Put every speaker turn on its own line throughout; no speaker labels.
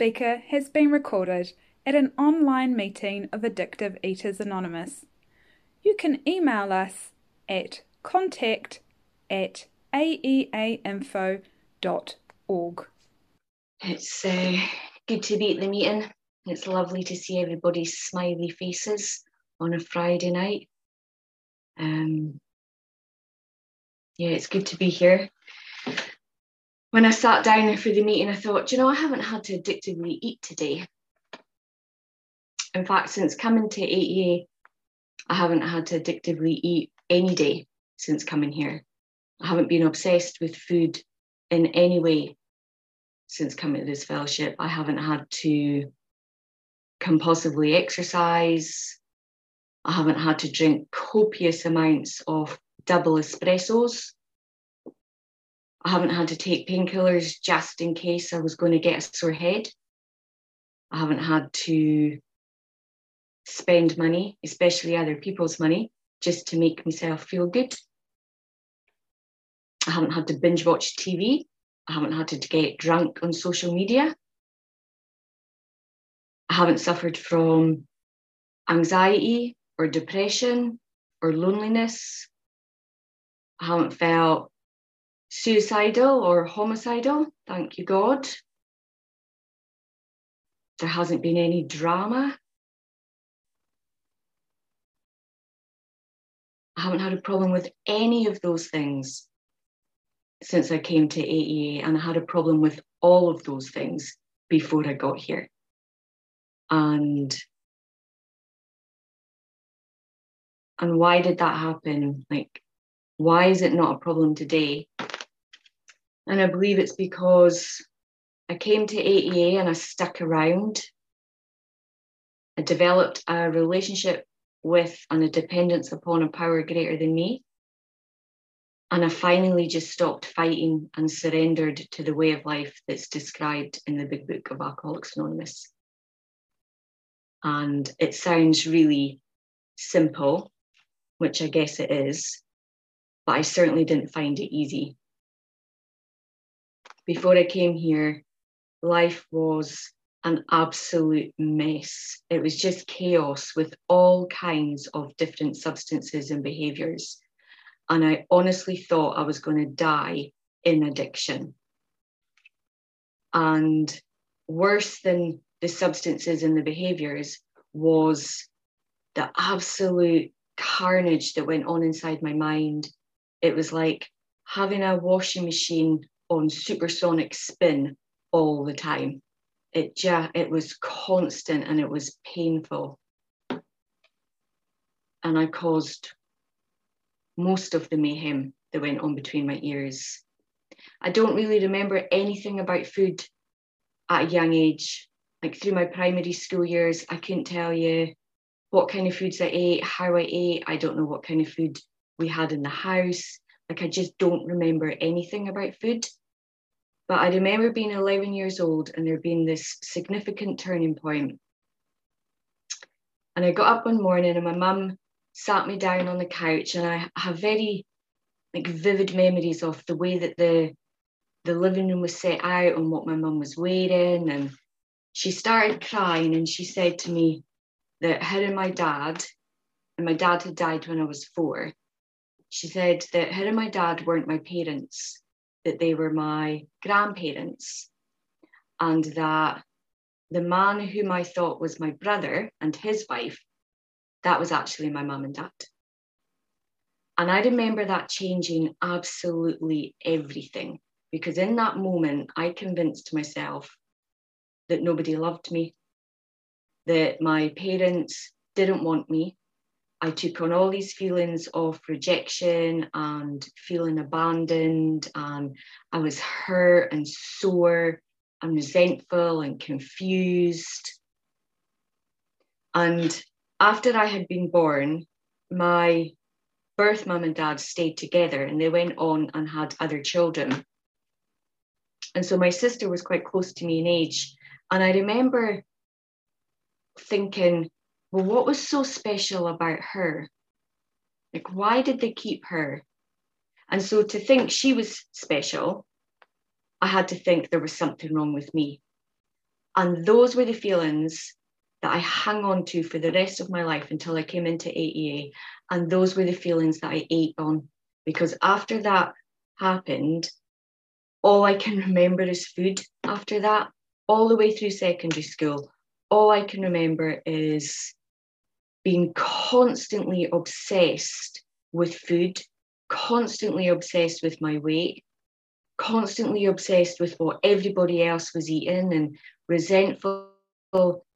speaker has been recorded at an online meeting of Addictive Eaters Anonymous. You can email us at contact at aeainfo.org.
It's uh, good to be at the meeting. It's lovely to see everybody's smiley faces on a Friday night. Um, yeah, it's good to be here. When I sat down for the meeting, I thought, you know, I haven't had to addictively eat today. In fact, since coming to AEA, I haven't had to addictively eat any day since coming here. I haven't been obsessed with food in any way since coming to this fellowship. I haven't had to compulsively exercise. I haven't had to drink copious amounts of double espressos. I haven't had to take painkillers just in case I was going to get a sore head. I haven't had to spend money, especially other people's money, just to make myself feel good. I haven't had to binge watch TV. I haven't had to get drunk on social media. I haven't suffered from anxiety or depression or loneliness. I haven't felt suicidal or homicidal, thank you, God. There hasn't been any drama. I haven't had a problem with any of those things since I came to AEA, and I had a problem with all of those things before I got here. And and why did that happen? Like, why is it not a problem today? And I believe it's because I came to AEA and I stuck around. I developed a relationship with and a dependence upon a power greater than me. And I finally just stopped fighting and surrendered to the way of life that's described in the big book of Alcoholics Anonymous. And it sounds really simple, which I guess it is, but I certainly didn't find it easy. Before I came here, life was an absolute mess. It was just chaos with all kinds of different substances and behaviors. And I honestly thought I was going to die in addiction. And worse than the substances and the behaviors was the absolute carnage that went on inside my mind. It was like having a washing machine on supersonic spin all the time. It just it was constant and it was painful. And i caused most of the mayhem that went on between my ears. I don't really remember anything about food at a young age. Like through my primary school years i couldn't tell you what kind of foods i ate how i ate. I don't know what kind of food we had in the house. Like i just don't remember anything about food but I remember being 11 years old and there being this significant turning point. And I got up one morning and my mum sat me down on the couch and I have very like vivid memories of the way that the the living room was set out and what my mum was wearing. And she started crying and she said to me that her and my dad and my dad had died when I was four. She said that her and my dad weren't my parents that they were my grandparents and that the man whom I thought was my brother and his wife, that was actually my mum and dad. And I remember that changing absolutely everything because in that moment, I convinced myself that nobody loved me, that my parents didn't want me, I took on all these feelings of rejection and feeling abandoned, and I was hurt and sore and resentful and confused. And after I had been born, my birth mum and dad stayed together and they went on and had other children. And so my sister was quite close to me in age. And I remember thinking, well, what was so special about her? Like, why did they keep her? And so to think she was special, I had to think there was something wrong with me. And those were the feelings that I hung on to for the rest of my life until I came into AEA. And those were the feelings that I ate on. Because after that happened, all I can remember is food after that, all the way through secondary school. All I can remember is being constantly obsessed with food, constantly obsessed with my weight, constantly obsessed with what everybody else was eating and resentful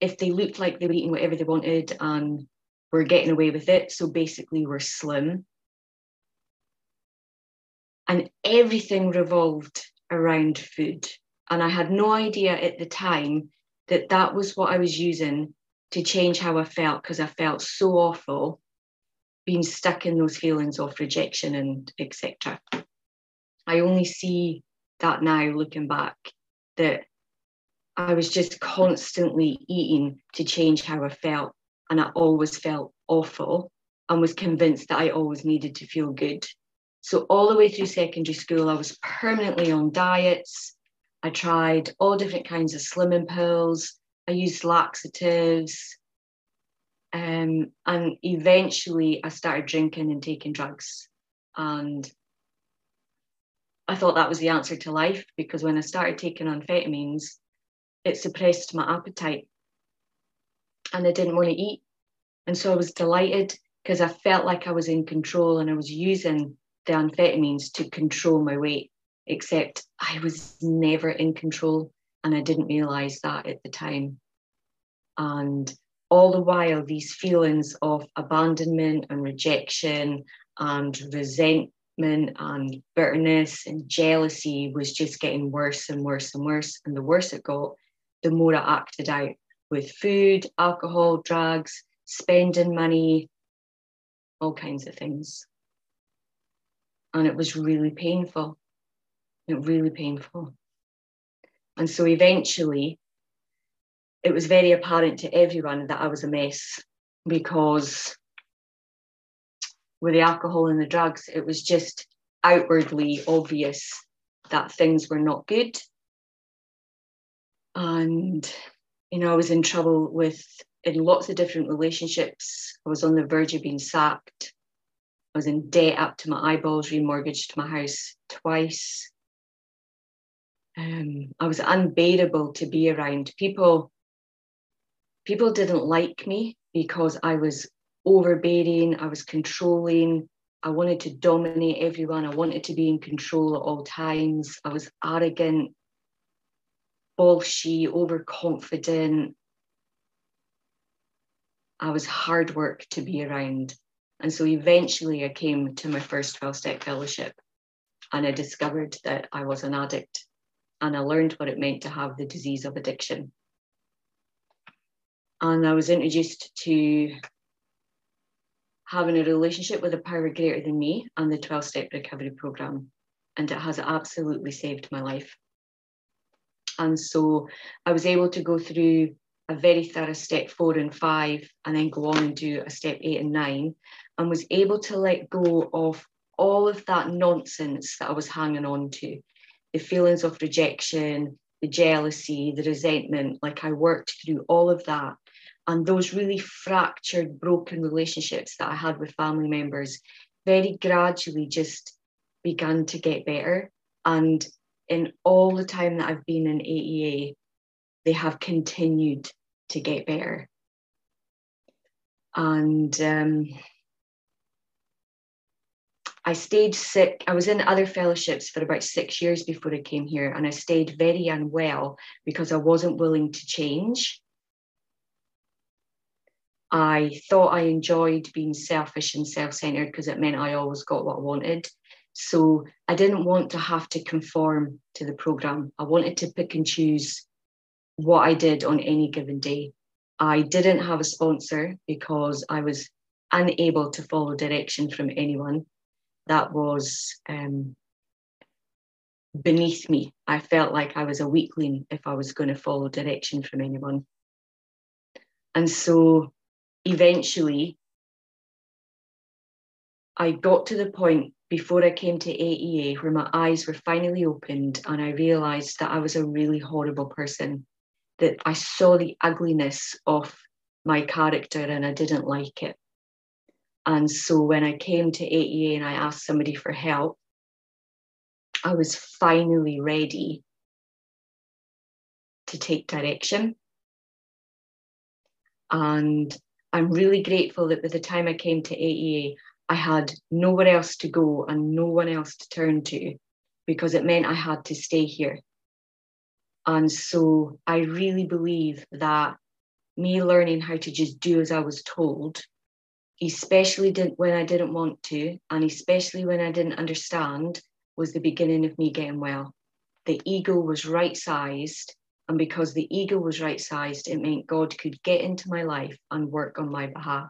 if they looked like they were eating whatever they wanted and were getting away with it. So basically, we're slim. And everything revolved around food. And I had no idea at the time that that was what I was using to change how I felt because I felt so awful being stuck in those feelings of rejection and etc. I only see that now looking back that I was just constantly eating to change how I felt. And I always felt awful and was convinced that I always needed to feel good. So, all the way through secondary school, I was permanently on diets. I tried all different kinds of slimming pills. I used laxatives. Um, and eventually, I started drinking and taking drugs. And I thought that was the answer to life because when I started taking amphetamines, it suppressed my appetite and I didn't want to eat. And so I was delighted because I felt like I was in control and I was using the amphetamines to control my weight, except I was never in control and I didn't realize that at the time. And all the while, these feelings of abandonment and rejection and resentment and bitterness and jealousy was just getting worse and worse and worse. And the worse it got, the more I acted out with food, alcohol, drugs, spending money, all kinds of things. And it was really painful. It really painful. And so eventually, it was very apparent to everyone that I was a mess because with the alcohol and the drugs, it was just outwardly obvious that things were not good. And you know i was in trouble with in lots of different relationships. I was on the verge of being sacked. I was in debt up to my eyeballs remortgaged my house twice um, i was unbearable to be around people people didn't like me because i was overbearing i was controlling I wanted to dominate everyone. I wanted to be in control at all times. I was arrogant bolshy, overconfident. I was hard work to be around. And so eventually I came to my first 12 step fellowship and I discovered that I was an addict and I learned what it meant to have the disease of addiction. And I was introduced to having a relationship with a power greater than me and the 12 step recovery program. And it has absolutely saved my life. And so I was able to go through a very thorough step four and five, and then go on and do a step eight and nine, and was able to let go of all of that nonsense that I was hanging on to the feelings of rejection, the jealousy, the resentment. Like I worked through all of that. And those really fractured, broken relationships that I had with family members very gradually just began to get better. And in all the time that I've been in AEA, they have continued to get better. And um, I stayed sick. I was in other fellowships for about six years before I came here, and I stayed very unwell because I wasn't willing to change. I thought I enjoyed being selfish and self centered because it meant I always got what I wanted. So I didn't want to have to conform to the program. I wanted to pick and choose what I did on any given day. I didn't have a sponsor because I was unable to follow direction from anyone. That was um, beneath me. I felt like I was a weakling if I was going to follow direction from anyone. And so eventually, I got to the point before I came to AEA where my eyes were finally opened and I realized that I was a really horrible person that I saw the ugliness of my character and I didn't like it. And so when I came to AEA and I asked somebody for help, I was finally ready to take direction. And I'm really grateful that by the time I came to AEA, I had nowhere else to go and no one else to turn to because it meant I had to stay here. And so I really believe that me learning how to just do as I was told, especially when I didn't want to, and especially when I didn't understand, was the beginning of me getting well. The ego was right sized. And because the ego was right sized, it meant God could get into my life and work on my behalf.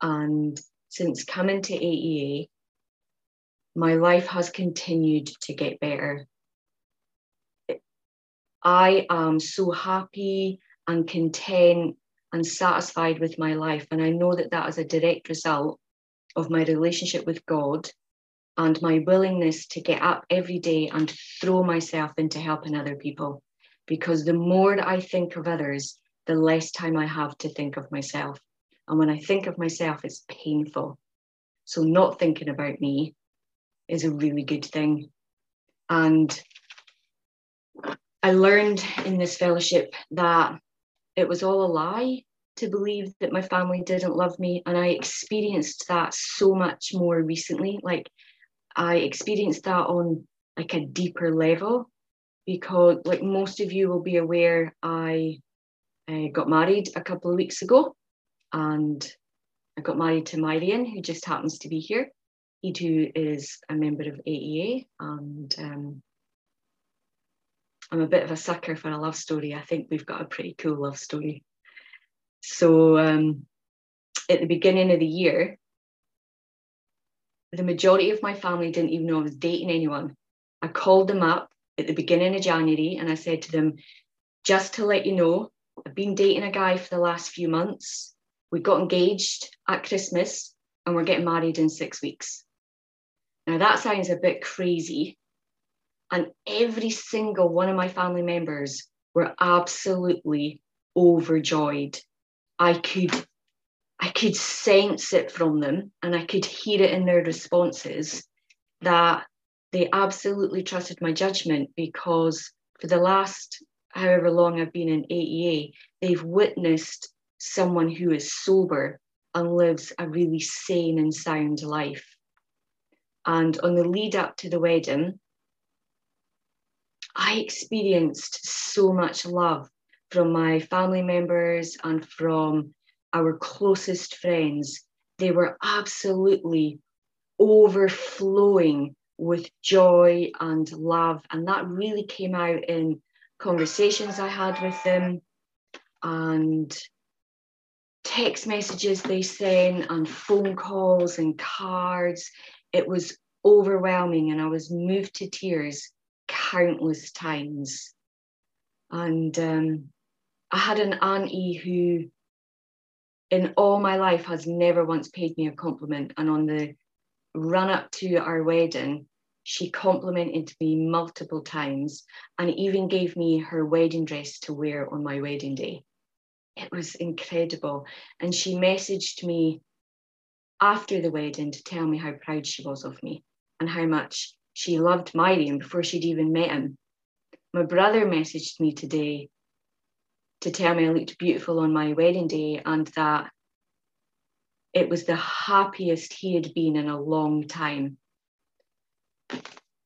And since coming to AEA, my life has continued to get better. I am so happy and content and satisfied with my life. And I know that that is a direct result of my relationship with God and my willingness to get up every day and throw myself into helping other people. Because the more I think of others, the less time I have to think of myself. And when I think of myself, it's painful. So, not thinking about me is a really good thing. And I learned in this fellowship that it was all a lie to believe that my family didn't love me. And I experienced that so much more recently. Like, I experienced that on like a deeper level because, like most of you will be aware, I uh, got married a couple of weeks ago, and I got married to Marion, who just happens to be here. He too is a member of AEA, and um, I'm a bit of a sucker for a love story. I think we've got a pretty cool love story. So um, at the beginning of the year, the majority of my family didn't even know I was dating anyone. I called them up at the beginning of January and I said to them, just to let you know, I've been dating a guy for the last few months. We got engaged at Christmas and we're getting married in six weeks. Now, that sounds a bit crazy. And every single one of my family members were absolutely overjoyed. I could I could sense it from them and I could hear it in their responses that they absolutely trusted my judgment because for the last however long I've been in AEA, they've witnessed someone who is sober and lives a really sane and sound life. And on the lead up to the wedding, I experienced so much love from my family members and from our closest friends, they were absolutely overflowing with joy and love. And that really came out in conversations I had with them and text messages they sent and phone calls and cards. It was overwhelming and I was moved to tears countless times. And um, I had an auntie who in all my life has never once paid me a compliment. And on the run up to our wedding, she complimented me multiple times and even gave me her wedding dress to wear on my wedding day. It was incredible. And she messaged me after the wedding to tell me how proud she was of me and how much she loved Marion before she'd even met him. My brother messaged me today to tell me I looked beautiful on my wedding day and that it was the happiest he had been in a long time.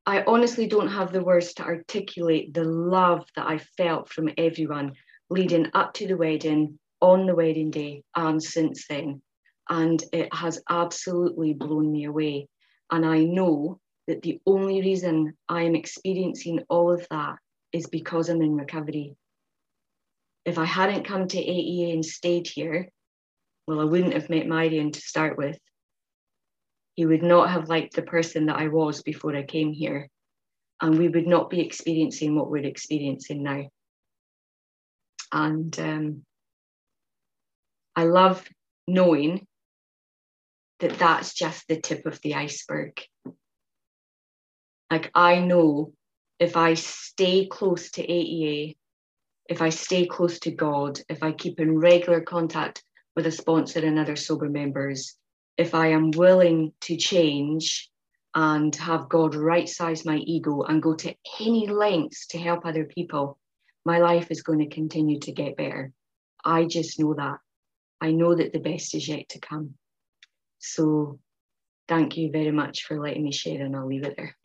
I honestly don't have the words to articulate the love that I felt from everyone leading up to the wedding, on the wedding day, and since then. And it has absolutely blown me away. And I know that the only reason I am experiencing all of that is because I'm in recovery if I hadn't come to AEA and stayed here, well, I wouldn't have met Marion to start with. He would not have liked the person that I was before I came here. And we would not be experiencing what we're experiencing now. And um, I love knowing that that's just the tip of the iceberg. Like, I know if I stay close to AEA if I stay close to God, if I keep in regular contact with a sponsor and other sober members, if I am willing to change and have God right size my ego and go to any lengths to help other people, my life is going to continue to get better. I just know that. I know that the best is yet to come. So thank you very much for letting me share, and I'll leave it there.